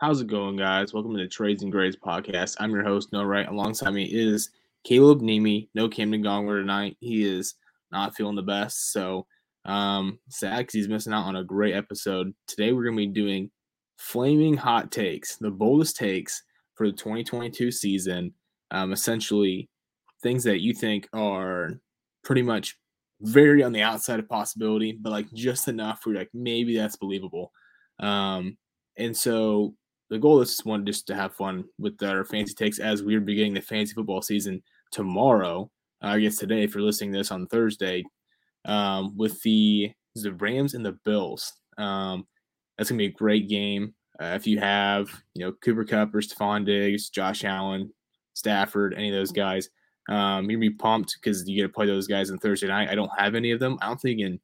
How's it going, guys? Welcome to the Trades and Grades podcast. I'm your host, No Right. Alongside me is Caleb Nemi. No Camden Gongler tonight. He is not feeling the best, so um, sad because he's missing out on a great episode. Today we're going to be doing flaming hot takes, the boldest takes for the 2022 season. Um, essentially, things that you think are pretty much very on the outside of possibility, but like just enough for like maybe that's believable. Um, and so the goal is one just to have fun with our fancy takes as we're beginning the fantasy football season tomorrow. Uh, I guess today, if you're listening to this on Thursday, um, with the the Rams and the Bills. Um, that's gonna be a great game. Uh, if you have you know Cooper Kupp or Stefon Diggs, Josh Allen, Stafford, any of those guys, um, you're gonna be pumped because you get to play those guys on Thursday night. I don't have any of them. I don't think in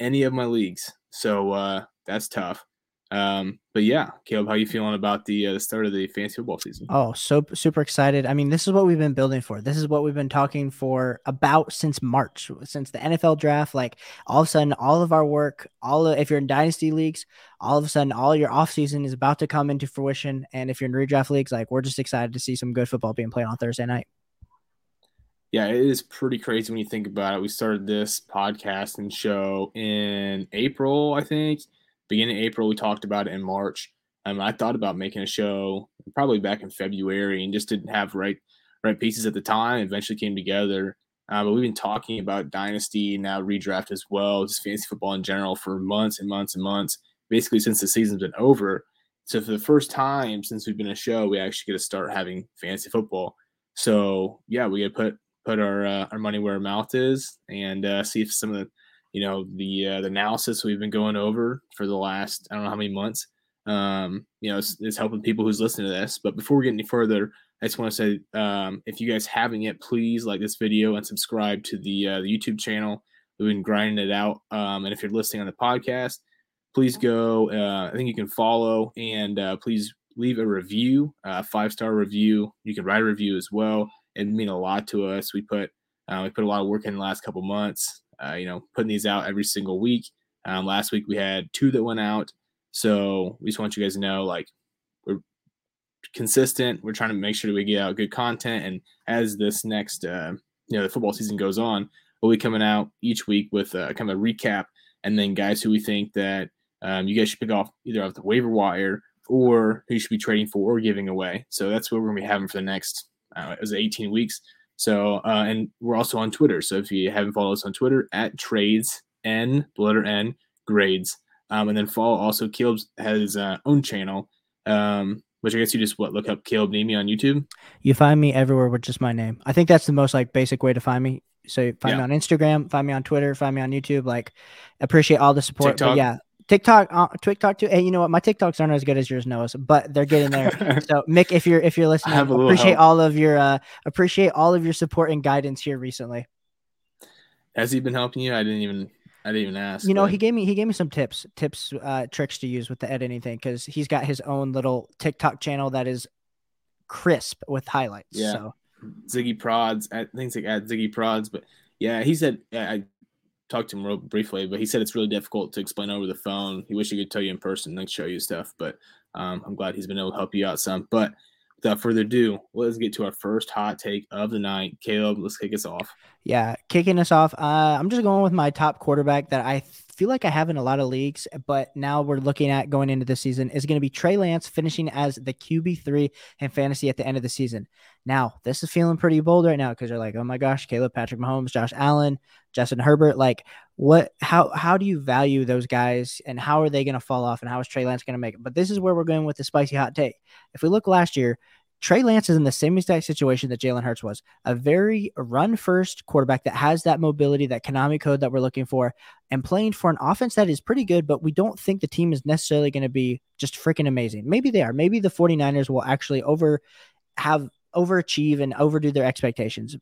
any of my leagues, so uh, that's tough. Um, but yeah, Caleb, how you feeling about the uh, the start of the fantasy football season? Oh, so super excited! I mean, this is what we've been building for. This is what we've been talking for about since March, since the NFL draft. Like all of a sudden, all of our work, all of, if you're in dynasty leagues, all of a sudden, all your off season is about to come into fruition. And if you're in redraft leagues, like we're just excited to see some good football being played on Thursday night. Yeah, it is pretty crazy when you think about it. We started this podcast and show in April, I think beginning of April. We talked about it in March. Um, I thought about making a show probably back in February and just didn't have right right pieces at the time. Eventually came together. Uh, but we've been talking about dynasty now redraft as well, just fantasy football in general for months and months and months, basically since the season's been over. So for the first time since we've been a show, we actually get to start having fantasy football. So yeah, we get to put put our uh, our money where our mouth is and uh, see if some of the you know the uh, the analysis we've been going over for the last I don't know how many months. Um, you know, it's, it's helping people who's listening to this. But before we get any further, I just want to say, um, if you guys haven't yet, please like this video and subscribe to the uh, the YouTube channel. We've been grinding it out. Um, and if you're listening on the podcast, please go. Uh, I think you can follow and uh, please leave a review, a five star review. You can write a review as well. It mean a lot to us. We put uh, we put a lot of work in the last couple months uh, you know, putting these out every single week. Um, last week we had two that went out. So we just want you guys to know, like, we're consistent. We're trying to make sure that we get out good content. And as this next, uh, you know, the football season goes on, we'll be coming out each week with kind of a recap and then guys who we think that um, you guys should pick off either off the waiver wire or who you should be trading for or giving away. So that's what we're going to be having for the next, uh, it was 18 weeks. So, uh, and we're also on Twitter. So if you haven't followed us on Twitter, at trades n the letter n grades, um, and then follow also Caleb has his uh, own channel, um, which I guess you just what look up Caleb Nemi on YouTube. You find me everywhere with just my name. I think that's the most like basic way to find me. So find yeah. me on Instagram, find me on Twitter, find me on YouTube. Like appreciate all the support. Yeah, TikTok, uh, TikTok too. Hey, you know what? My TikToks aren't as good as yours, Noah, but they're getting there. so, Mick, if you're if you're listening, appreciate all of your uh, appreciate all of your support and guidance here recently. Has he been helping you? I didn't even I didn't even ask. You know, but... he gave me he gave me some tips, tips, uh, tricks to use with the editing thing because he's got his own little TikTok channel that is crisp with highlights. Yeah. So. Ziggy Prods, I think it's like at Ziggy Prods, but yeah, he said I talked to him real briefly, but he said it's really difficult to explain over the phone. He wish he could tell you in person and show you stuff, but um, I'm glad he's been able to help you out some. But without further ado, let's get to our first hot take of the night. Caleb, let's kick us off. Yeah, kicking us off. Uh, I'm just going with my top quarterback that I feel like I have in a lot of leagues, but now we're looking at going into the season is going to be Trey Lance finishing as the QB3 in fantasy at the end of the season. Now, this is feeling pretty bold right now because you're like, oh my gosh, Caleb, Patrick Mahomes, Josh Allen, Justin Herbert. Like, what, how, how do you value those guys and how are they going to fall off and how is Trey Lance going to make it? But this is where we're going with the spicy hot take. If we look last year, Trey Lance is in the same exact situation that Jalen Hurts was a very run first quarterback that has that mobility, that Konami code that we're looking for, and playing for an offense that is pretty good, but we don't think the team is necessarily going to be just freaking amazing. Maybe they are. Maybe the 49ers will actually over have overachieve and overdo their expectations.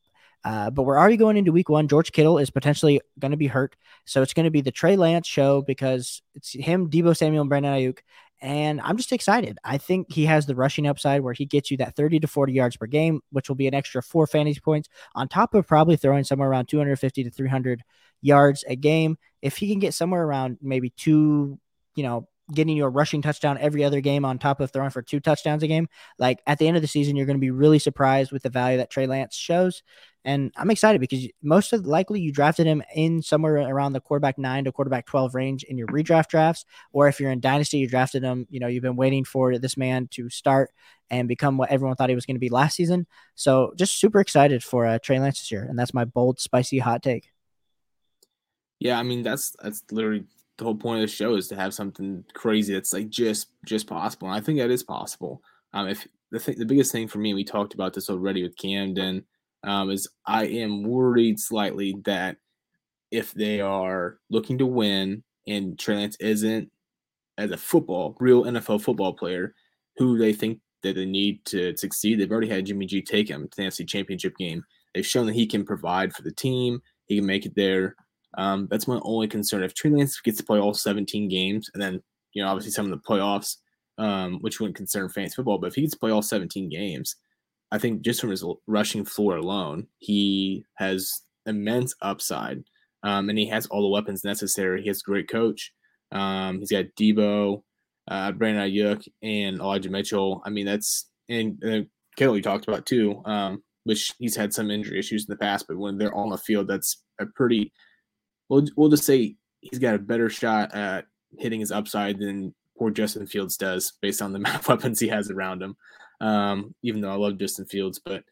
Uh, but we're already going into week one. George Kittle is potentially going to be hurt. So it's going to be the Trey Lance show because it's him, Deebo Samuel, and Brandon Aiyuk. And I'm just excited. I think he has the rushing upside where he gets you that 30 to 40 yards per game, which will be an extra four fantasy points on top of probably throwing somewhere around 250 to 300 yards a game. If he can get somewhere around maybe two, you know, getting you a rushing touchdown every other game on top of throwing for two touchdowns a game. Like at the end of the season, you're going to be really surprised with the value that Trey Lance shows. And I'm excited because most of likely you drafted him in somewhere around the quarterback nine to quarterback 12 range in your redraft drafts. Or if you're in dynasty, you drafted him, you know, you've been waiting for this man to start and become what everyone thought he was going to be last season. So just super excited for uh, Trey Lance this year. And that's my bold, spicy hot take. Yeah, I mean that's that's literally the whole point of the show is to have something crazy that's like just just possible. And I think that is possible. Um, if the th- the biggest thing for me, we talked about this already with Camden, um, is I am worried slightly that if they are looking to win and Trey Lance isn't as a football real NFL football player who they think that they need to succeed, they've already had Jimmy G take him to the NFC Championship game. They've shown that he can provide for the team. He can make it there. Um, that's my only concern. If Trey Lance gets to play all 17 games, and then you know obviously some of the playoffs, um, which wouldn't concern fantasy football, but if he gets to play all 17 games, I think just from his rushing floor alone, he has immense upside, um, and he has all the weapons necessary. He has a great coach. Um, he's got Deebo, uh, Brandon Aiyuk, and Elijah Mitchell. I mean, that's and uh, Kittle you talked about too, um, which he's had some injury issues in the past, but when they're on the field, that's a pretty we'll we'll just say he's got a better shot at hitting his upside than poor Justin Fields does, based on the amount of weapons he has around him. Um, even though I love Justin Fields, but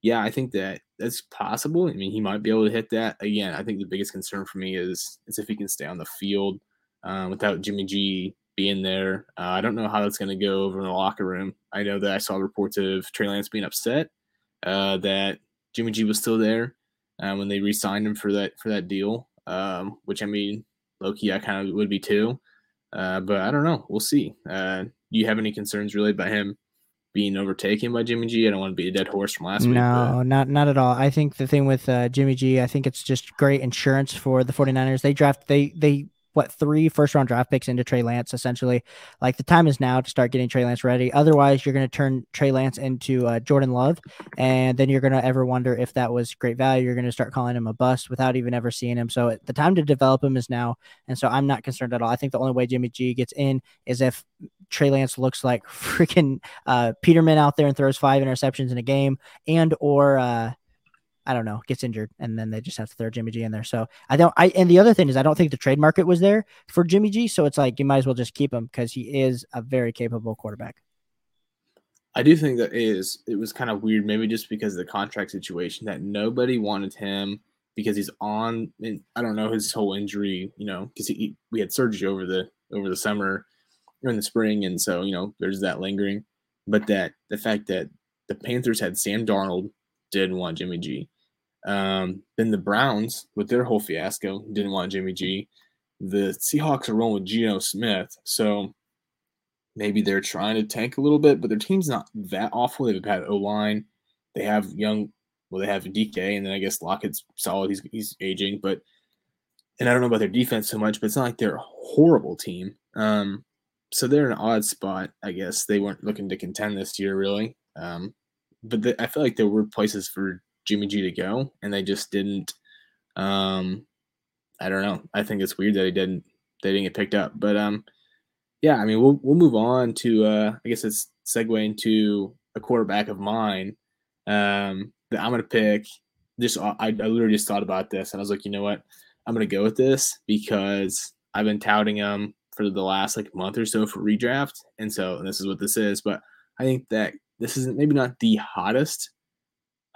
yeah, I think that that's possible. I mean, he might be able to hit that again. I think the biggest concern for me is is if he can stay on the field uh, without Jimmy G being there. Uh, I don't know how that's going to go over in the locker room. I know that I saw reports of Trey Lance being upset uh, that Jimmy G was still there uh, when they re-signed him for that for that deal um, which I mean, Loki, I kind of would be too. Uh, but I don't know. We'll see. Uh, do you have any concerns really about him being overtaken by Jimmy G? I don't want to be a dead horse from last no, week. No, not not at all. I think the thing with uh, Jimmy G, I think it's just great insurance for the 49ers. They draft they they what three first round draft picks into Trey Lance essentially. Like the time is now to start getting Trey Lance ready. Otherwise, you're going to turn Trey Lance into uh, Jordan Love, and then you're going to ever wonder if that was great value. You're going to start calling him a bust without even ever seeing him. So the time to develop him is now, and so I'm not concerned at all. I think the only way Jimmy G gets in is if Trey Lance looks like freaking uh, Peterman out there and throws five interceptions in a game, and or uh, I don't know, gets injured, and then they just have to throw Jimmy G in there. So I don't. I and the other thing is, I don't think the trade market was there for Jimmy G. So it's like you might as well just keep him because he is a very capable quarterback. I do think that is it was kind of weird, maybe just because of the contract situation that nobody wanted him because he's on. I don't know his whole injury, you know, because he we had surgery over the over the summer or in the spring, and so you know there's that lingering. But that the fact that the Panthers had Sam Darnold didn't want Jimmy G. Um, then the Browns, with their whole fiasco, didn't want Jimmy G. The Seahawks are rolling with Geno Smith, so maybe they're trying to tank a little bit, but their team's not that awful. They've had O line, they have young, well, they have DK, and then I guess Lockett's solid. He's he's aging, but and I don't know about their defense so much, but it's not like they're a horrible team. Um, so they're in an odd spot, I guess. They weren't looking to contend this year, really. Um, but the, I feel like there were places for Jimmy G to go, and they just didn't. Um, I don't know. I think it's weird that he didn't. They didn't get picked up, but um, yeah. I mean, we'll we'll move on to. Uh, I guess it's segue into a quarterback of mine. Um, that I'm gonna pick. Just I, I literally just thought about this, and I was like, you know what, I'm gonna go with this because I've been touting him for the last like month or so for redraft, and so and this is what this is. But I think that this isn't maybe not the hottest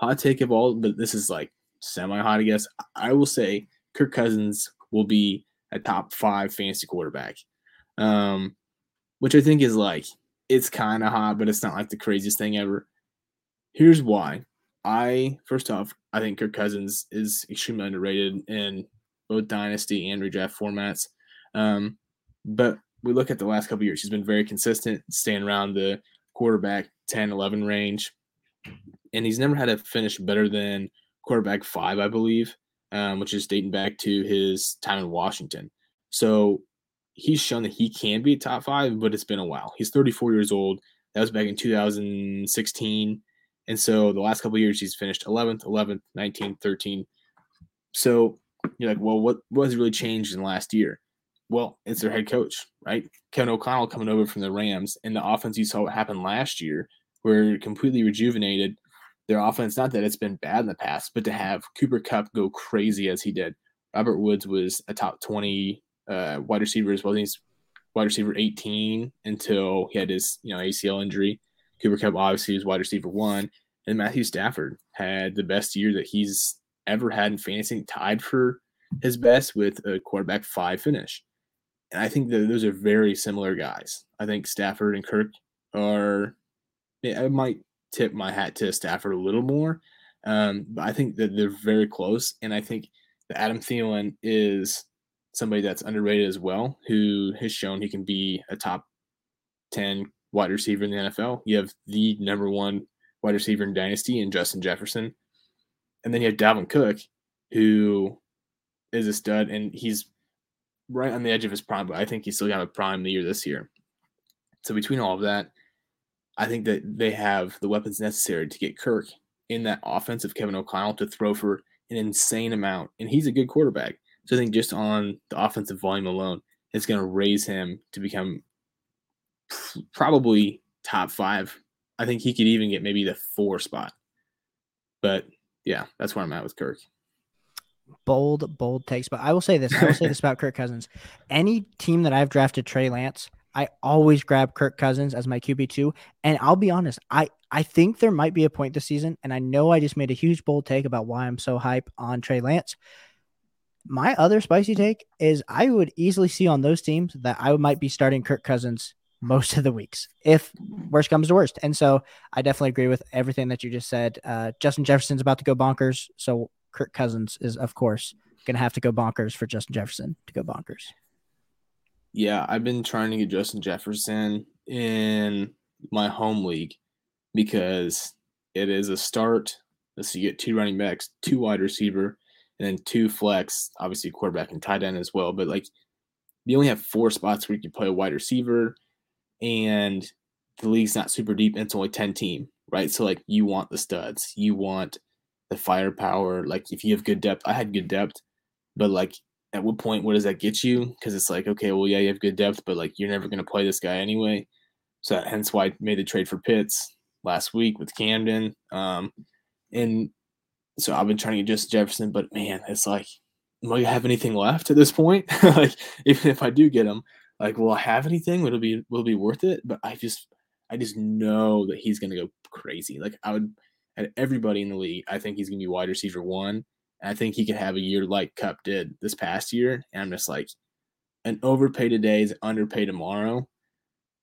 hot take of all, but this is like semi hot, I guess. I will say Kirk Cousins will be a top five fantasy quarterback, um, which I think is like it's kind of hot, but it's not like the craziest thing ever. Here's why. I first off, I think Kirk Cousins is extremely underrated in both dynasty and redraft formats. Um, but we look at the last couple years, he's been very consistent, staying around the quarterback 10, 11 range and he's never had a finish better than quarterback five, I believe, um, which is dating back to his time in Washington. So he's shown that he can be top five, but it's been a while. He's 34 years old. That was back in 2016. And so the last couple years, he's finished 11th, 11th, 19th, 13th. So you're like, well, what, what has really changed in last year? Well, it's their head coach, right? Kevin O'Connell coming over from the Rams, and the offense you saw what happened last year, where completely rejuvenated their offense. Not that it's been bad in the past, but to have Cooper Kupp go crazy as he did. Robert Woods was a top 20 uh, wide receiver as well. He's wide receiver 18 until he had his you know ACL injury. Cooper Kupp obviously was wide receiver one, and Matthew Stafford had the best year that he's ever had in fantasy, tied for his best with a quarterback five finish. And I think that those are very similar guys. I think Stafford and Kirk are. I might tip my hat to Stafford a little more, um, but I think that they're very close. And I think that Adam Thielen is somebody that's underrated as well, who has shown he can be a top 10 wide receiver in the NFL. You have the number one wide receiver in Dynasty in Justin Jefferson. And then you have Dalvin Cook, who is a stud, and he's right on the edge of his prime, but I think he's still got a prime the year this year. So between all of that, I think that they have the weapons necessary to get Kirk in that offense of Kevin O'Connell to throw for an insane amount. And he's a good quarterback. So I think just on the offensive volume alone, it's going to raise him to become probably top five. I think he could even get maybe the four spot. But yeah, that's where I'm at with Kirk. Bold, bold takes. But I will say this I will say this about Kirk Cousins. Any team that I've drafted Trey Lance, I always grab Kirk Cousins as my QB2. And I'll be honest, I, I think there might be a point this season. And I know I just made a huge bold take about why I'm so hype on Trey Lance my other spicy take is I would easily see on those teams that I might be starting Kirk Cousins most of the weeks if worst comes to worst. And so I definitely agree with everything that you just said. Uh, Justin Jefferson's about to go bonkers. So Kirk Cousins is, of course, going to have to go bonkers for Justin Jefferson to go bonkers. Yeah, I've been trying to get Justin Jefferson in my home league because it is a start. So you get two running backs, two wide receiver, and then two flex, obviously quarterback and tight end as well. But like you only have four spots where you can play a wide receiver, and the league's not super deep, and it's only 10 team, right? So like you want the studs, you want the firepower. Like if you have good depth, I had good depth, but like at what point what does that get you? Because it's like, okay, well, yeah, you have good depth, but like you're never gonna play this guy anyway. So that, hence why I made the trade for Pitts last week with Camden. Um, and so I've been trying to get Justin Jefferson, but man, it's like, will I have anything left at this point? like, even if I do get him, like, will I have anything? Will it be will it be worth it? But I just I just know that he's gonna go crazy. Like I would at everybody in the league, I think he's gonna be wide receiver one. And I think he could have a year like Kupp did this past year. And I'm just like, an overpay today is underpay tomorrow.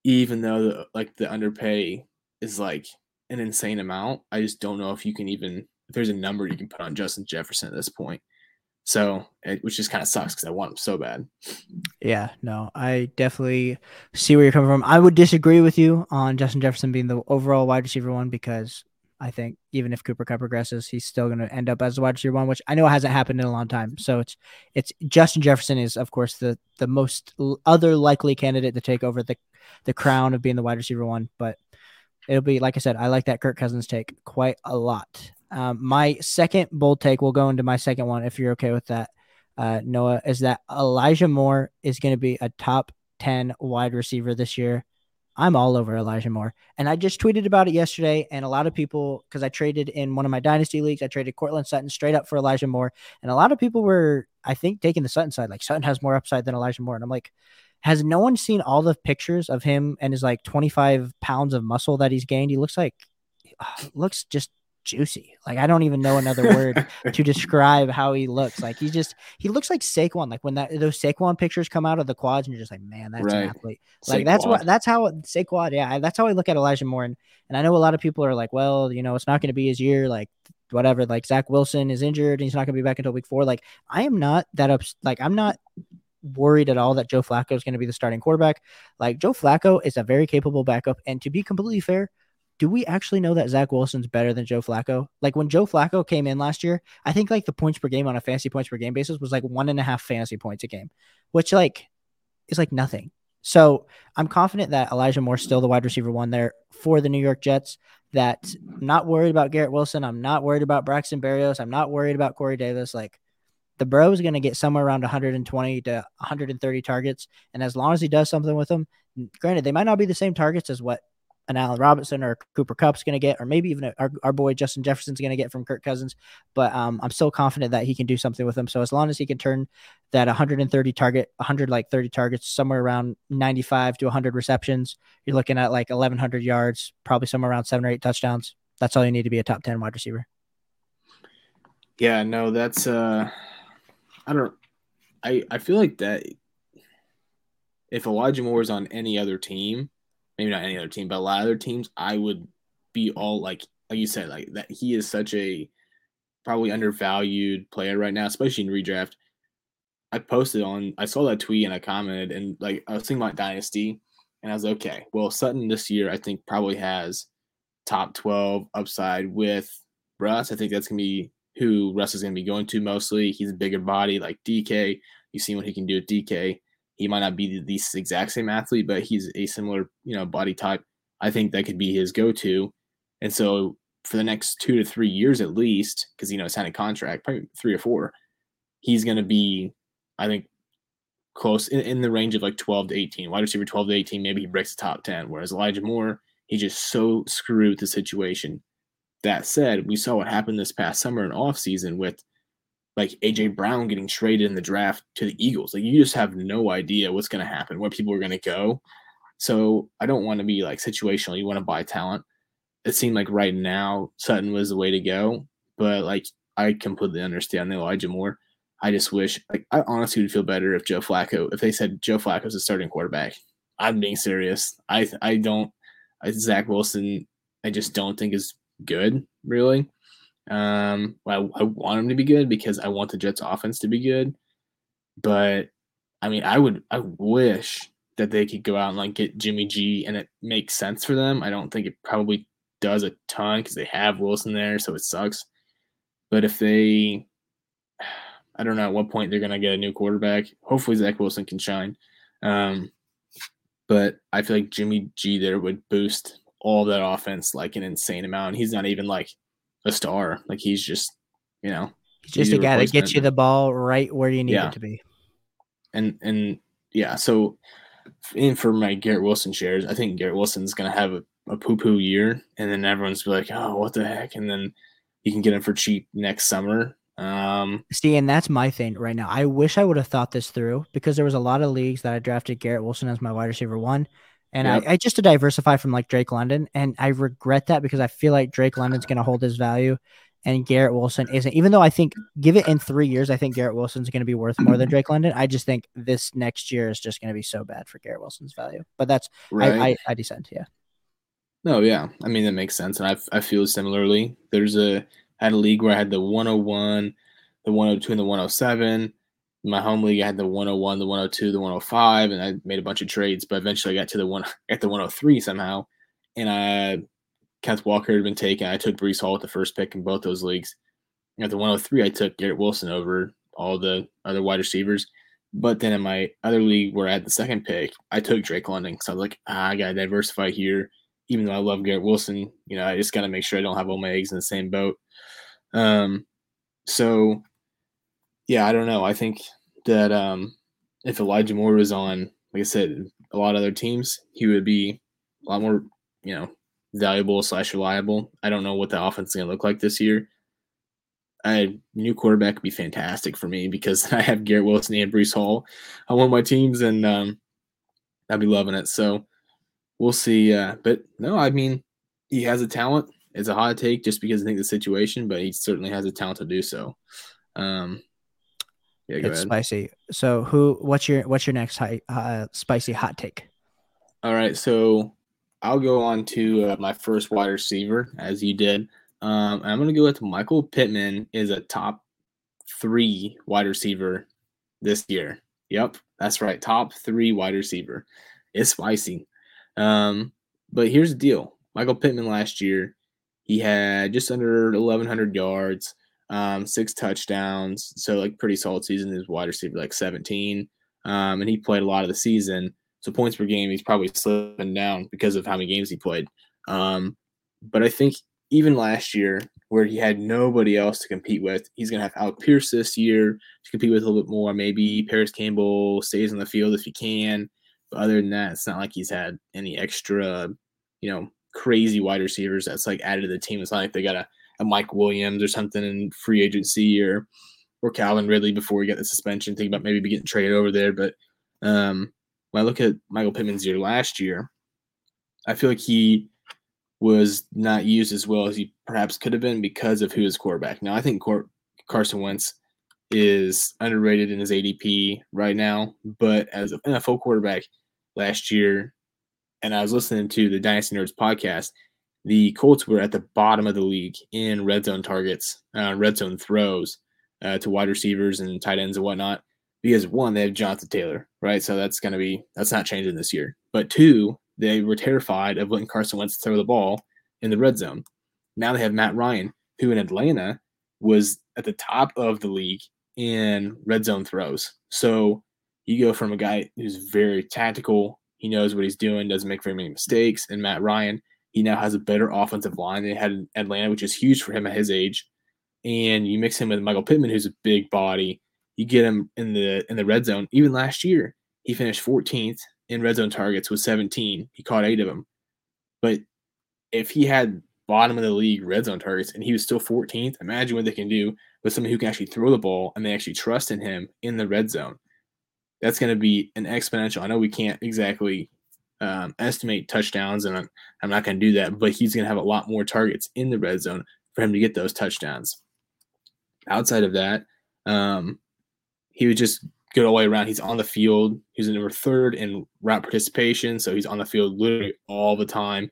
Even though the, like the underpay is like an insane amount, I just don't know if you can even if there's a number you can put on Justin Jefferson at this point. So, it, which just kind of sucks because I want him so bad. Yeah, no, I definitely see where you're coming from. I would disagree with you on Justin Jefferson being the overall wide receiver one because I think even if Cooper Kupp progresses, he's still going to end up as the wide receiver one, which I know hasn't happened in a long time. So it's it's Justin Jefferson is of course the the most other likely candidate to take over the the crown of being the wide receiver one, but it'll be like I said, I like that Kirk Cousins take quite a lot. Um, my second bold take, we'll go into my second one if you're okay with that, uh, Noah, is that Elijah Moore is going to be a top 10 wide receiver this year. I'm all over Elijah Moore. And I just tweeted about it yesterday. And a lot of people, because I traded in one of my dynasty leagues, I traded Courtland Sutton straight up for Elijah Moore. And a lot of people were, I think, taking the Sutton side. Like Sutton has more upside than Elijah Moore. And I'm like, has no one seen all the pictures of him and his like 25 pounds of muscle that he's gained? He looks like, looks just juicy. Like I don't even know another word to describe how he looks. Like he just he looks like Saquon. Like when that those Saquon pictures come out of the quads, and you're just like, man, that's right. an athlete. Like that's what that's how Saquon. Yeah, that's how I look at Elijah Moore. And, and I know a lot of people are like, well, you know, it's not going to be his year. Like whatever. Like Zach Wilson is injured, and he's not going to be back until week four. Like I am not that up. Like I'm not worried at all that Joe Flacco is going to be the starting quarterback. Like Joe Flacco is a very capable backup, and to be completely fair do we actually know that Zach Wilson's better than Joe Flacco? Like when Joe Flacco came in last year, I think like the points per game on a fantasy points per game basis was like one and a half fantasy points a game, which like is like nothing. So I'm confident that Elijah Moore's still the wide receiver one there for the New York Jets. That I'm not worried about Garrett Wilson. I'm not worried about Braxton Berrios. I'm not worried about Corey Davis. Like the bro is going to get somewhere around 120 to 130 targets. And as long as he does something with them, granted, they might not be the same targets as what an Allen Robinson or Cooper Kupp's going to get, or maybe even our, our boy Justin Jefferson's going to get from Kirk Cousins. But um, I'm still confident that he can do something with them. So as long as he can turn that 130 target, 100 like 30 targets, somewhere around 95 to 100 receptions, you're looking at like 1,100 yards, probably somewhere around seven or eight touchdowns. That's all you need to be a top 10 wide receiver. Yeah, no, that's uh, I don't, I I feel like that if Elijah Moore is on any other team, maybe not any other team, but a lot of other teams, I would be all like, like you said, like that he is such a probably undervalued player right now, especially in redraft. I posted on, I saw that tweet and I commented, and like I was thinking about dynasty, and I was like, okay, well Sutton this year I think probably has top twelve upside with Russ. I think that's gonna be who Russ is gonna be going to mostly. He's a bigger body like DK. You see what he can do with DK he might not be the, the exact same athlete, but he's a similar, you know, body type. I think that could be his go-to. And so for the next two to three years at least, because you know, signed a contract, probably three or four, he's going to be, I think, close in, in, the range of like 12 to 18. Wide receiver 12 to 18, maybe he breaks the top 10. Whereas Elijah Moore, he just so screwed the situation. That said, we saw what happened this past summer and off season with like AJ Brown getting traded in the draft to the Eagles. Like you just have no idea what's going to happen, where people are going to go. So I don't want to be like situational. You want to buy talent. It seemed like right now Sutton was the way to go, but like I completely understand the Elijah Moore. I just wish, like, I honestly would feel better if Joe Flacco, if they said Joe Flacco's a starting quarterback. I'm being serious. I I don't. Zach Wilson, I just don't think is good, really. Um, I, I want him to be good because I want the Jets offense to be good. But I mean, I would, I wish that they could go out and like get Jimmy G and it makes sense for them. I don't think it probably does a ton because they have Wilson there, so it sucks. But if they, I don't know at what point they're gonna get a new quarterback. Hopefully Zach Wilson can shine. Um, but I feel like Jimmy G there would boost all that offense like an insane amount. He's not even like a star. Like he's just, you know, he's just a guy that gets you the ball right where you need yeah. it to be. And and yeah, so in for my Garrett Wilson shares, I think Garrett Wilson's gonna have a, a poo poo year, and then everyone's be like, oh, what the heck? And then you can get him for cheap next summer. Um, See, and that's my thing right now. I wish I would have thought this through because there was a lot of leagues that I drafted Garrett Wilson as my wide receiver one, and yep. I, I, just to diversify from like Drake London, and I regret that because I feel like Drake London's going to hold his value, and Garrett Wilson isn't. Even though I think, give it in three years, I think Garrett Wilson's going to be worth more than Drake London. I just think this next year is just going to be so bad for Garrett Wilson's value. But that's right. I, I, I descend, yeah. No, yeah, I mean that makes sense, and I I feel similarly. There's a I had a league where I had the 101, the 102, and the 107 my home league, I had the 101, the 102, the 105, and I made a bunch of trades. But eventually, I got to the one at the 103 somehow, and I Kenneth Walker had been taken. I took Breece Hall with the first pick in both those leagues. At the 103, I took Garrett Wilson over all the other wide receivers. But then in my other league where I had the second pick, I took Drake London because I was like, ah, I got to diversify here. Even though I love Garrett Wilson, you know, I just got to make sure I don't have all my eggs in the same boat. Um, so yeah, I don't know. I think that um, if Elijah Moore was on, like I said, a lot of other teams, he would be a lot more, you know, valuable slash reliable. I don't know what the offense is going to look like this year. A new quarterback would be fantastic for me because I have Garrett Wilson and Breece Hall on one of my teams, and um, I'd be loving it. So we'll see. Uh, but no, I mean, he has a talent. It's a hot take just because I think the situation, but he certainly has a talent to do so. Um, yeah, it's ahead. spicy. So who? What's your what's your next high, uh, spicy hot take? All right, so I'll go on to uh, my first wide receiver, as you did. Um, I'm going to go with Michael Pittman is a top three wide receiver this year. Yep, that's right, top three wide receiver. It's spicy. Um, but here's the deal: Michael Pittman last year, he had just under 1,100 yards, um, six touchdowns. So like pretty solid season. His wide receiver like 17. Um, and he played a lot of the season. So points per game, he's probably slipping down because of how many games he played. Um, but I think even last year, where he had nobody else to compete with. He's going to have Alec Pierce this year to compete with a little bit more. Maybe Parris Campbell stays on the field if he can. But other than that, it's not like he's had any extra, you know, crazy wide receivers that's like added to the team. It's not like they got a, a Mike Williams or something in free agency or or Calvin Ridley before we get the suspension. Think about maybe getting traded over there. But um, when I look at Michael Pittman's year last year, I feel like he was not used as well as he perhaps could have been because of who his quarterback. Now, I think Cor- Carson Wentz is underrated in his ADP right now, but as an NFL quarterback last year, and I was listening to the Dynasty Nerds podcast, the Colts were at the bottom of the league in red zone targets, uh, red zone throws uh, to wide receivers and tight ends and whatnot. Because one, they have Jonathan Taylor, right? So that's going to be that's not changing this year. But two, they were terrified of letting Carson Wentz throw the ball in the red zone. Now they have Matt Ryan, who in Atlanta was at the top of the league in red zone throws. So you go from a guy who's very tactical, he knows what he's doing, doesn't make very many mistakes, and Matt Ryan, he now has a better offensive line than he had in Atlanta, which is huge for him at his age. And you mix him with Michael Pittman, who's a big body. You get him in the in the red zone. Even last year, he finished 14th in red zone targets with 17. He caught eight of them. But if he had bottom of the league red zone targets and he was still 14th, imagine what they can do with someone who can actually throw the ball and they actually trust in him in the red zone. That's going to be an exponential. I know we can't exactly um, estimate touchdowns, and I'm, I'm not going to do that, but he's going to have a lot more targets in the red zone for him to get those touchdowns. Outside of that, um, he was just good all the way around. He's on the field. He's number third in route participation, so he's on the field literally all the time.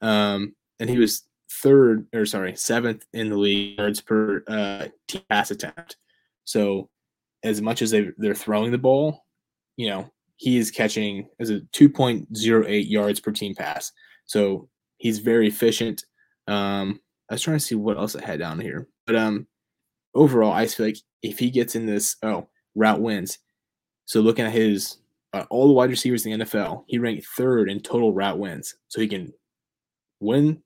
Um, and he was third, or sorry, seventh in the league yards per uh, pass attempt. So as much as they they're throwing the ball, you know, he is catching as a 2.08 yards per team pass. So he's very efficient. Um, I was trying to see what else I had down here, but um, overall, I feel like if he gets in this, oh, route wins. So looking at his uh, all the wide receivers in the NFL, he ranked third in total route wins. So he can win.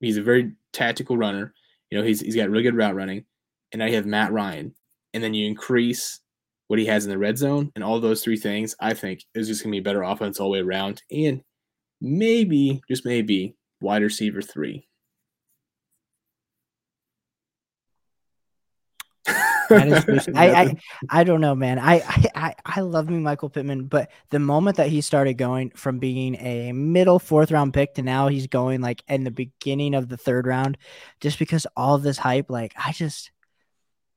He's a very tactical runner. You know, he's he's got really good route running. And now you have Matt Ryan, and then you increase what he has in the red zone, and all those three things. I think is just gonna be better offense all the way around, and maybe just maybe wide receiver three. I, I I don't know, man. I, I I love me Michael Pittman, but the moment that he started going from being a middle fourth round pick to now he's going like in the beginning of the third round, just because all this hype, like I just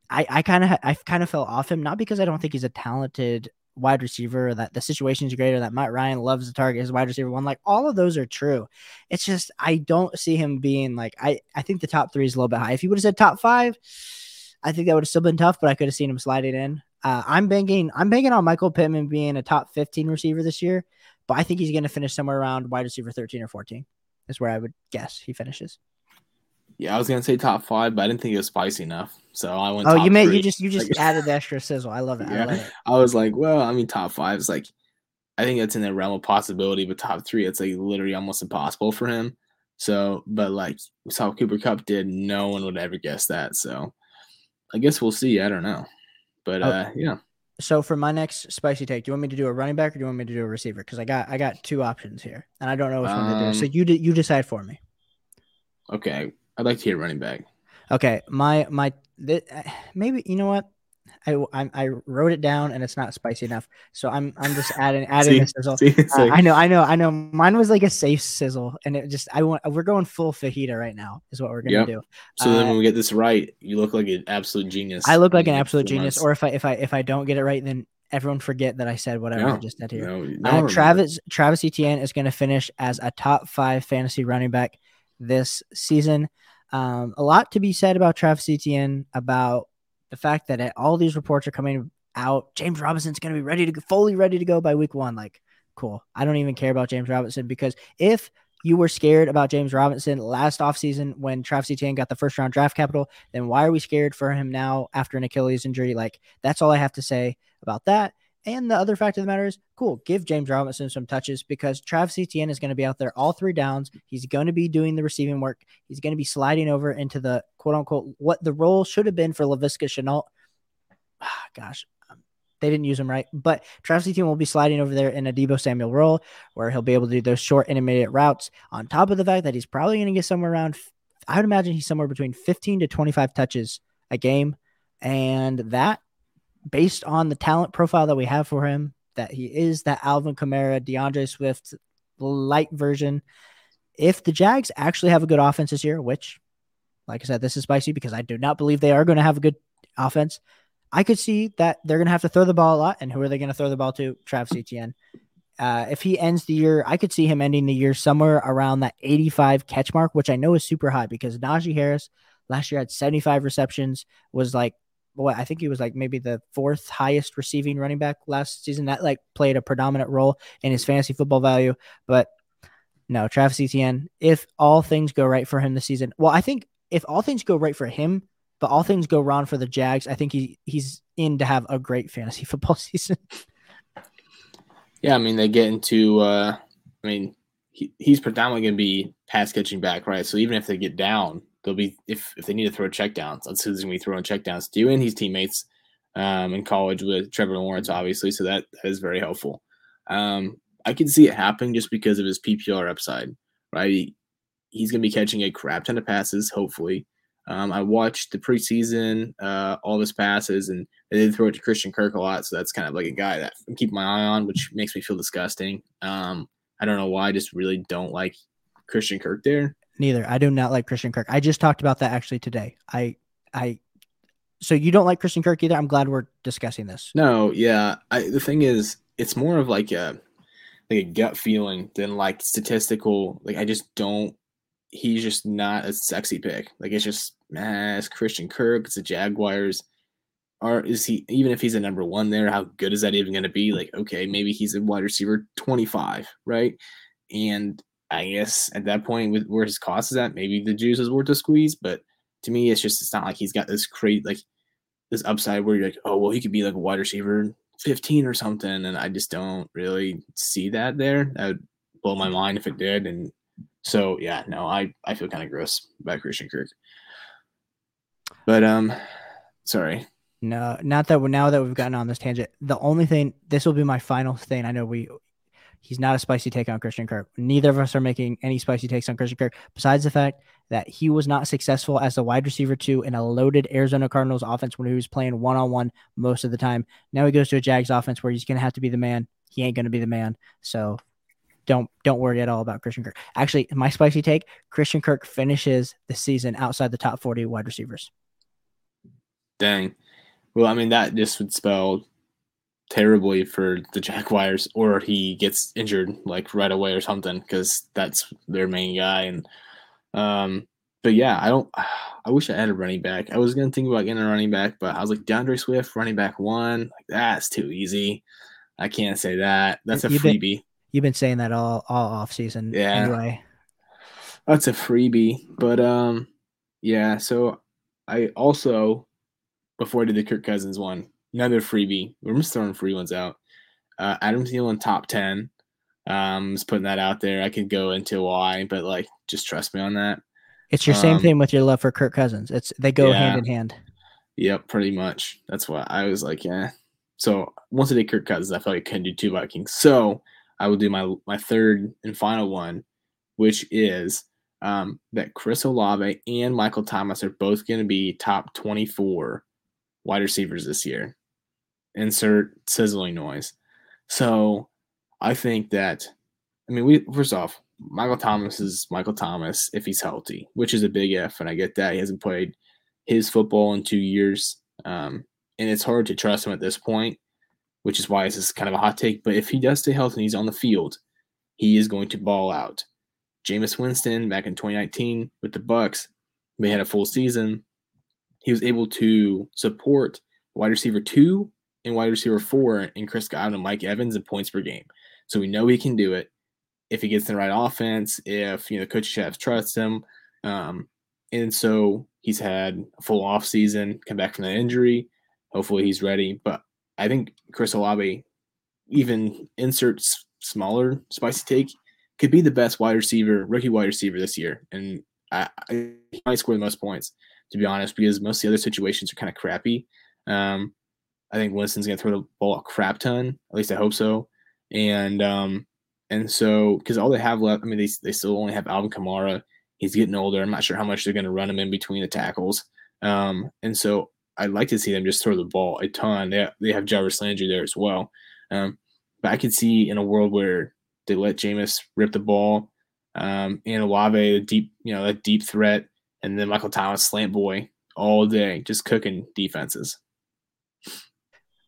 I I kind of I kind of fell off him, not because I don't think he's a talented wide receiver, that the situation is greater, that Matt Ryan loves the target, his wide receiver one. Like all of those are true. It's just I don't see him being like I I think the top three is a little bit high. If he would have said top five I think that would have still been tough, but I could have seen him sliding in. Uh, I'm banking. I'm banking on Michael Pittman being a top 15 receiver this year, but I think he's going to finish somewhere around wide receiver 13 or 14. Is where I would guess he finishes. Yeah, I was gonna say top five, but I didn't think it was spicy enough, so I went. Oh, you made three. you just you just added the extra sizzle. I love it. Yeah, I, love it. I was like, well, I mean, top five is like, I think that's in the realm of possibility, but top three, it's like literally almost impossible for him. So, but like we saw Cooper Kupp did, no one would ever guess that. So, I guess we'll see. I don't know, but oh, uh, yeah. So for my next spicy take, do you want me to do a running back or do you want me to do a receiver? Because I got I got two options here, and I don't know which um, one to do. So um, you you decide for me. Okay, I'd like to hear running back. Okay, my my th- maybe you know what I, I, I wrote it down and it's not spicy enough, so I'm I'm just adding adding see, a sizzle. See, uh, I know I know I know. Mine was like a safe sizzle, and it just I want we're going full fajita right now is what we're gonna yep. do. So uh, then when we get this right, you look like an absolute genius. I look like an absolute genius. Months. Or if I if I if I don't get it right, then everyone forget that I said whatever no, I just said here. No, no uh, Travis Travis Etienne is going to finish as a top five fantasy running back this season. Um, a lot to be said about Travis Etienne about the fact that all these reports are coming out, James Robinson's going to be ready to fully ready to go by week one. Like, cool. I don't even care about James Robinson because if you were scared about James Robinson last offseason when Travis Etienne got the first round draft capital, then why are we scared for him now after an Achilles injury? Like, that's all I have to say about that. And the other fact of the matter is, cool, give James Robinson some touches because Travis Etienne is going to be out there all three downs. He's going to be doing the receiving work. He's going to be sliding over into the quote unquote what the role should have been for Laviska Shenault. Ah, gosh, um, they didn't use him right, but Travis Etienne will be sliding over there in a Deebo Samuel role where he'll be able to do those short intermediate routes. On top of the fact that he's probably going to get somewhere around, I would imagine he's somewhere between 15 to 25 touches a game. And that based on the talent profile that we have for him, that he is that Alvin Kamara, D'Andre Swift light version. If the Jags actually have a good offense this year, which, like I said, this is spicy because I do not believe they are going to have a good offense. I could see that they're going to have to throw the ball a lot. And who are they going to throw the ball to? Travis Etienne. Uh, if he ends the year, I could see him ending the year somewhere around that 85 catch mark, which I know is super high because Najee Harris last year had 75 receptions, was like what I think he was like maybe the fourth highest receiving running back last season. That like played a predominant role in his fantasy football value. But no, Travis Etienne, if all things go right for him this season, well, I think if all things go right for him, but all things go wrong for the Jags, I think he he's in to have a great fantasy football season. yeah, I mean they get into uh I mean he, he's predominantly going to be pass catching back, right? So even if they get down, they'll be if if they need to throw checkdowns, that's who's gonna be throwing checkdowns to, you and he's teammates um, in college with Trevor Lawrence, obviously, so that, that is very helpful. Um, I can see it happening just because of his PPR upside, right? He, he's gonna be catching a crap ton of passes, hopefully. Um, I watched the preseason, uh, all of his passes, and they did throw it to Christian Kirk a lot. So that's kind of like a guy that I'm keeping my eye on, which makes me feel disgusting. Um, I don't know why. I just really don't like Christian Kirk there. Neither. I do not like Christian Kirk. I just talked about that actually today. I I so you don't like Christian Kirk either? I'm glad we're discussing this. No, yeah. I, the thing is, it's more of like a like a gut feeling than like statistical. Like I just don't. He's just not a sexy pick. Like it's just, man, it's Christian Kirk. It's the Jaguars. Or is he even if he's a number one there? How good is that even going to be? Like, okay, maybe he's a wide receiver twenty five, right? And I guess at that point, with where his cost is at, maybe the juice is worth a squeeze. But to me, it's just it's not like he's got this great like this upside where you're like, oh well, he could be like a wide receiver 15 or something, and I just don't really see that there. That would blow my mind if it did. And so yeah, no, I I feel kind of gross about Christian Kirk. But um, sorry. No, not that now that we've gotten on this tangent. The only thing, this will be my final thing. I know we He's not a spicy take on Christian Kirk. Neither of us are making any spicy takes on Christian Kirk, besides the fact that he was not successful as a wide receiver two in a loaded Arizona Cardinals offense when he was playing one on one most of the time. Now he goes to a Jags offense where he's going to have to be the man. He ain't going to be the man. So don't don't worry at all about Christian Kirk. Actually, my spicy take: Christian Kirk finishes the season outside the top forty wide receivers. Dang. Well, I mean that just would spell terribly for the Jaguars, or he gets injured like right away or something because that's their main guy. And um, but yeah, I don't. I wish I had a running back. I was gonna think about getting a running back, but I was like D'Andre Swift, running back one. Like that's too easy. I can't say that. That's a you've freebie. Been, you've been saying that all all off season. Yeah. Anyway, that's a freebie. But um, yeah. So I also before I did the Kirk Cousins one, another freebie. We're just throwing free ones out. Uh, Adam Thielen top ten. Um, just putting that out there. I could go into why, but like, just trust me on that. It's your um, same thing with your love for Kirk Cousins. It's they go yeah, hand in hand. Yep, pretty much. That's why I was like, yeah. So once I did Kirk Cousins, I felt like I couldn't do two Vikings. So I will do my my third and final one, which is um, that Chris Olave and Michael Thomas are both going to be top 24 wide receivers this year insert sizzling noise. So I think that, I mean, we first off, Michael Thomas is Michael Thomas if he's healthy, which is a big F, and I get that he hasn't played his football in two years, um, and it's hard to trust him at this point, which is why this is kind of a hot take. But if he does stay healthy and he's on the field, he is going to ball out. Jameis Winston back in 2019 with the Bucs, they had a full season. He was able to support wide receiver two and wide receiver four in Chris Godwin and Mike Evans in points per game. So we know he can do it if he gets in the right offense, if you know coach chefs trust him. Um, and so he's had a full off season, come back from that injury. Hopefully he's ready. But I think Chris Olave even insert smaller spicy take, could be the best wide receiver, rookie wide receiver this year, and I, I might score the most points to be honest, because most of the other situations are kind of crappy. Um, I think Winston's gonna throw the ball a crap ton. At least I hope so. And um, and so because all they have left, I mean, they they still only have Alvin Kamara. He's getting older. I'm not sure how much they're gonna run him in between the tackles. Um, and so I'd like to see them just throw the ball a ton. They they have Jarvis Landry there as well. Um, but I could see in a world where they let Jameis rip the ball, um, and Olave, the deep, you know, that deep threat, and then Michael Thomas slant boy all day, just cooking defenses.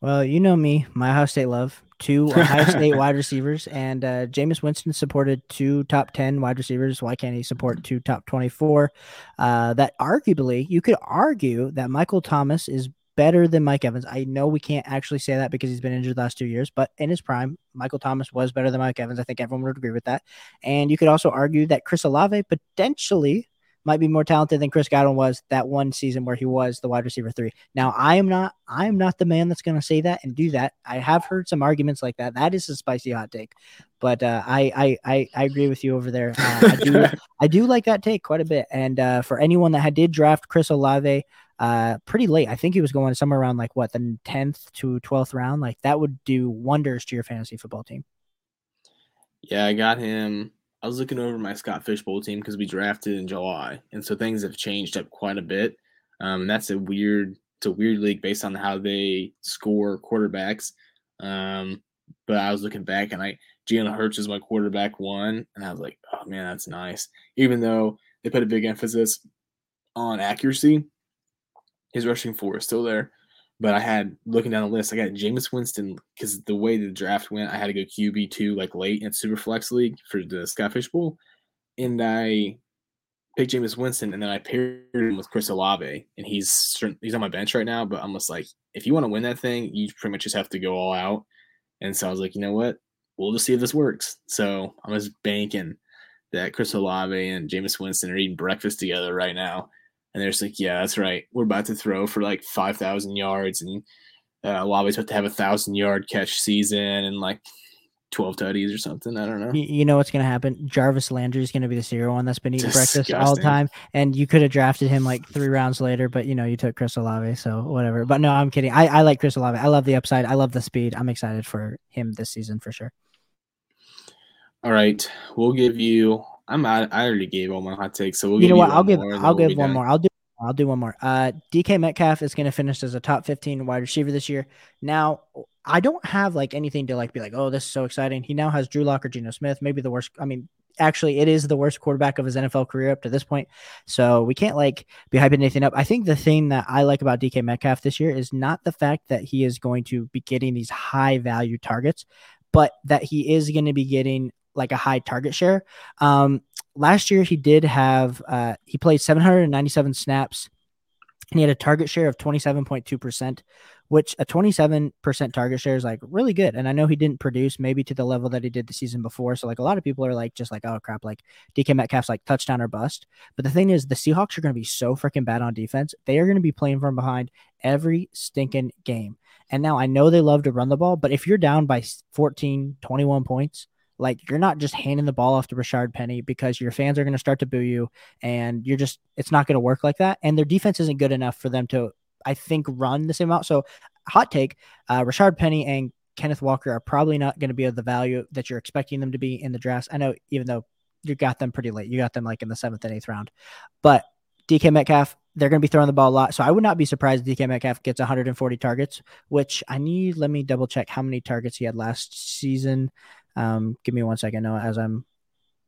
Well, you know me, my Ohio State love, two Ohio State wide receivers, and uh, Jameis Winston supported two top 10 wide receivers. Why can't he support two top 24? Uh, that arguably, you could argue that Michael Thomas is better than Mike Evans. I know we can't actually say that because he's been injured the last two years, but in his prime, Michael Thomas was better than Mike Evans. I think everyone would agree with that. And you could also argue that Chris Olave potentially might be more talented than Chris Godwin was that one season where he was the wide receiver three. Now, I am not I am not the man that's going to say that and do that. I have heard some arguments like that. That is a spicy hot take, but uh, I, I, I I agree with you over there. Uh, I do I do like that take quite a bit. And uh, for anyone that had did draft Chris Olave uh pretty late, I think he was going somewhere around like what the tenth to twelfth round. Like that would do wonders to your fantasy football team. Yeah, I got him I was looking over my Scott Fish Bowl team because we drafted in July, and so things have changed up quite a bit. Um, and that's a weird, it's a weird league based on how they score quarterbacks. Um, but I was looking back, and I Jalen Hurts is my quarterback one, and I was like, oh man, that's nice. Even though they put a big emphasis on accuracy, his rushing four is still there. But I had looking down the list, I got Jameis Winston because the way the draft went, I had to go QB two like late in Superflex League for the Scott Fish Bowl, and I picked Jameis Winston, and then I paired him with Chris Olave, and he's he's on my bench right now. But I'm just like, if you want to win that thing, you pretty much just have to go all out. And so I was like, you know what? We'll just see if this works. So I'm just banking that Chris Olave and Jameis Winston are eating breakfast together right now. And they're just like, yeah, that's right. We're about to throw for like 5,000 yards and uh, Olave's about to have a thousand yard catch season and like 12 tutties or something. I don't know. You, you know what's going to happen? Jarvis Landry is going to be the cereal one that's been eating Disgusting. breakfast all the time. And you could have drafted him like three rounds later, but you know, you took Chris Olave. So whatever. But no, I'm kidding. I, I like Chris Olave. I love the upside. I love the speed. I'm excited for him this season for sure. All right. We'll give you I'm. I already gave all my hot takes, so we'll you know what? I'll give I'll give one done. more. I'll do I'll do one more. Uh, DK Metcalf is going to finish as a top 15 wide receiver this year. Now, I don't have like anything to like be like, oh, this is so exciting. He now has Drew Lock or Geno Smith, maybe the worst. I mean, actually, it is the worst quarterback of his NFL career up to this point. So we can't like be hyping anything up. I think the thing that I like about DK Metcalf this year is not the fact that he is going to be getting these high value targets, but that he is going to be getting like a high target share. Um, last year he did have uh, he played 797 snaps and he had a target share of 27.2%, which a 27% target share is like really good. And I know he didn't produce maybe to the level that he did the season before. So like a lot of people are like just like, oh crap, like DK Metcalf's like touchdown or bust. But the thing is the Seahawks are going to be so freaking bad on defense. They are going to be playing from behind every stinking game. And now I know they love to run the ball, but if you're down by 14, 21 points, like you're not just handing the ball off to Rashaad Penny because your fans are going to start to boo you, and you're just it's not going to work like that. And their defense isn't good enough for them to, I think, run the same amount. So, hot take: uh, Rashaad Penny and Kenneth Walker are probably not going to be of the value that you're expecting them to be in the draft. I know, even though you got them pretty late, you got them like in the seventh and eighth round, but DK Metcalf, they're going to be throwing the ball a lot. So I would not be surprised if DK Metcalf gets 140 targets, which I need. Let me double check how many targets he had last season. Um, give me one second, Noah, as I'm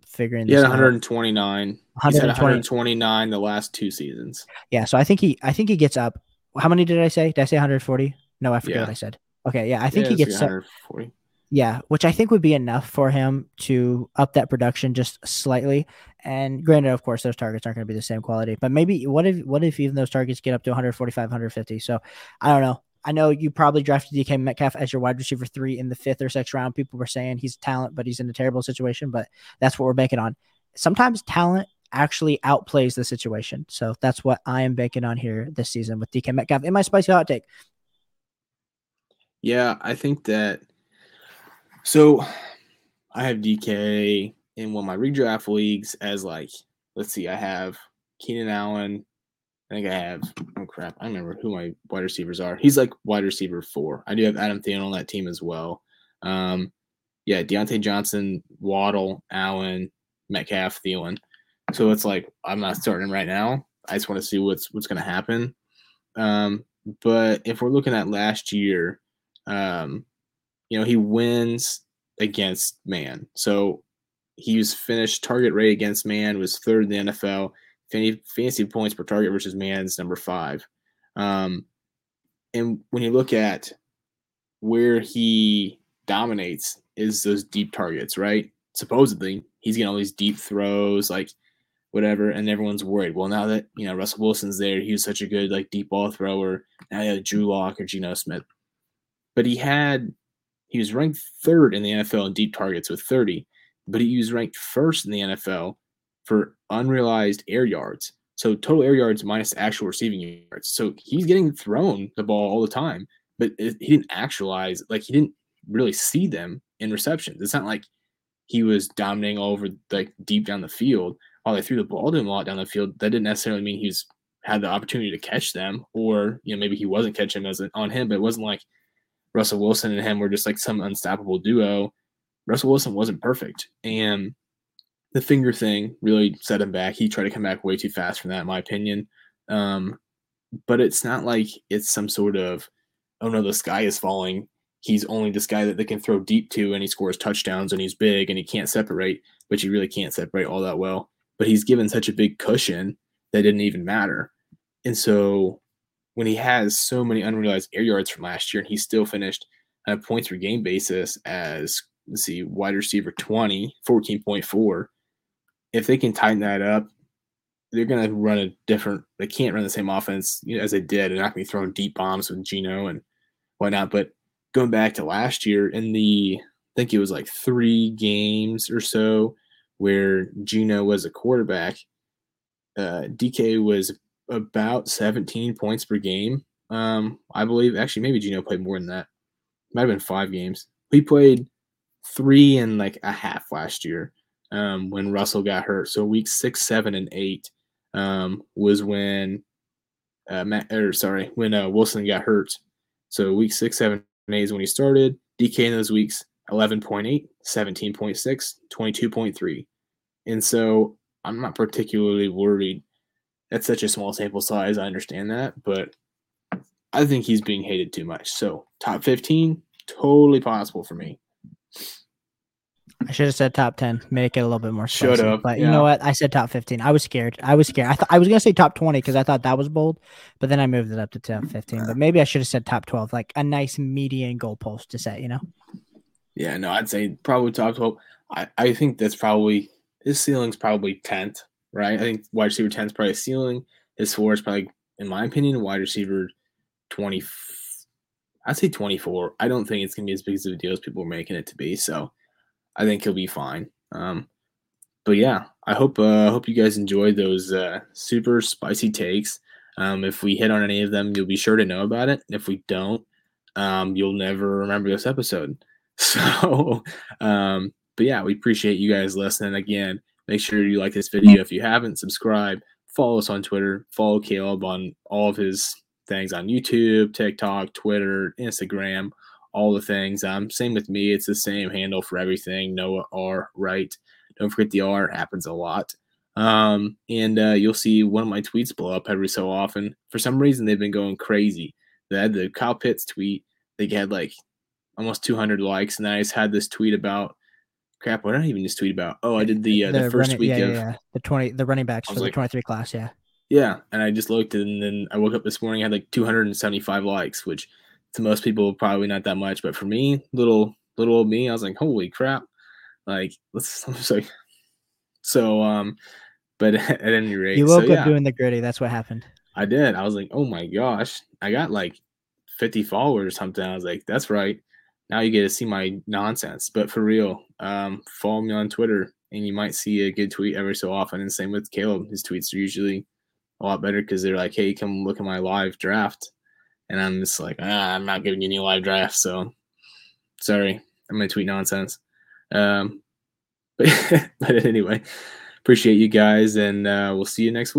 figuring this. Yeah, 129. 120. 129 the last two seasons. Yeah, so I think he, I think he gets up. How many did I say? Did I say 140? No, I forget yeah. what I said. Okay, yeah, I think yeah, he gets 140. Up, yeah, which I think would be enough for him to up that production just slightly. And granted, of course, those targets aren't going to be the same quality, but maybe what if what if even those targets get up to 145, 150? So I don't know. I know you probably drafted DK Metcalf as your wide receiver three in the fifth or sixth round. People were saying he's talent, but he's in a terrible situation. But that's what we're banking on. Sometimes talent actually outplays the situation. So that's what I am banking on here this season with DK Metcalf in my spicy hot take. Yeah, I think that So I have DK in one of my redraft leagues as like, let's see, I have Keenan Allen. I think I have, oh crap, I remember who my wide receivers are. He's like wide receiver four. I do have Adam Thielen on that team as well. Um, yeah, Diontae Johnson, Waddle, Allen, Metcalf, Thielen. So it's like I'm not starting right now. I just want to see what's what's going to happen. Um, but if we're looking at last year, um, you know, he wins against man. So he was finished target rate against man was third in the NFL. Fantasy points per target versus man's number five. Um, and when you look at where he dominates is those deep targets, right? Supposedly he's getting all these deep throws, like whatever, and everyone's worried. Well, now that you know Russell Wilson's there, he was such a good like deep ball thrower. Now you have Drew Lock or Geno Smith, but he had he was ranked third in the NFL in deep targets with 30, but he was ranked first in the NFL for unrealized air yards. So total air yards minus actual receiving yards. So he's getting thrown the ball all the time, but it, he didn't actualize like he didn't really see them in receptions. It's not like he was dominating all over like deep down the field. While they threw the ball to him a lot down the field, that didn't necessarily mean he's had the opportunity to catch them, or you know maybe he wasn't catching them as an, on him. But it wasn't like Russell Wilson and him were just like some unstoppable duo. Russell Wilson wasn't perfect, and the finger thing really set him back. He tried to come back way too fast from that, in my opinion. Um, but it's not like it's some sort of oh no, the sky is falling he's only this guy that they can throw deep to and he scores touchdowns and he's big and he can't separate, which he really can't separate all that well. But he's given such a big cushion that didn't even matter. And so when he has so many unrealized air yards from last year and he still finished on a points per game basis as let's see, wide receiver 20, 14.4. If they can tighten that up, they're going to run a different, they can't run the same offense as they did. They're not going to be throwing deep bombs with Geno and whatnot. But going back to last year in the I think it was like three games or so where Geno was a quarterback. Uh, DK was about 17 points per game. Um, I believe actually maybe Geno played more than that. Might have been five games. He played three and like a half last year um, when Russell got hurt. So week six, seven, and eight um, was when uh, Matt, or sorry, when uh, Wilson got hurt. So week six, seven, and eight is when he started. DK in those weeks 11.8, 17.6, 22.3. And so I'm not particularly worried. That's such a small sample size. I understand that, but I think he's being hated too much. So top 15, totally possible for me. I should have said top ten, make it a little bit more. Should have, but yeah. you know what? I said top fifteen. I was scared. I was scared. I thought I was gonna say top twenty because I thought that was bold, but then I moved it up to top fifteen. But maybe I should have said top twelve, like a nice median goalpost to set. You know? Yeah, no, I'd say probably top twelve. I I think that's probably his ceiling's probably tenth, right? I think wide receiver ten is probably a ceiling. His floor is probably, in my opinion, wide receiver twenty. I'd say twenty four. I don't think it's gonna be as big of a deal as people are making it to be. So. I think he'll be fine. Um, but yeah, I hope uh, hope you guys enjoyed those uh, super spicy takes. Um, if we hit on any of them, you'll be sure to know about it. If we don't, um, you'll never remember this episode. So, um, but yeah, we appreciate you guys listening. Again, make sure you like this video. If you haven't, subscribe. Follow us on Twitter. Follow Caleb on all of his things on YouTube, TikTok, Twitter, Instagram all the things. Um, same with me. It's the same handle for everything. Noah R. Right. Don't forget the R. happens a lot. Um, and uh, you'll see one of my tweets blow up every so often. For some reason, they've been going crazy. They had the Kyle Pitts tweet. They had like almost 200 likes, and then I just had this tweet about crap. What did I even just tweet about? Oh, I did the uh, the, the, first running, week yeah, of yeah, the 20 the running backs for like, the 23 class. Yeah. Yeah, and I just looked, and then I woke up this morning. I had like 275 likes, which to most people probably not that much, but for me, little little old me, I was like, holy crap! Like let's, let's like so um, but at any rate, you woke so, up yeah, doing the Griddy. That's what happened. I did. I was like, oh my gosh, I got like 50 followers or something. I was like, that's right. Now you get to see my nonsense. But for real, um, follow me on Twitter and you might see a good tweet every so often. And same with Caleb. His tweets are usually a lot better because they're like, hey, come look at my live draft. And I'm just like, ah, I'm not giving you any live drafts. So sorry. I'm gonna tweet nonsense. Um, but, but anyway, appreciate you guys, and uh, we'll see you next week.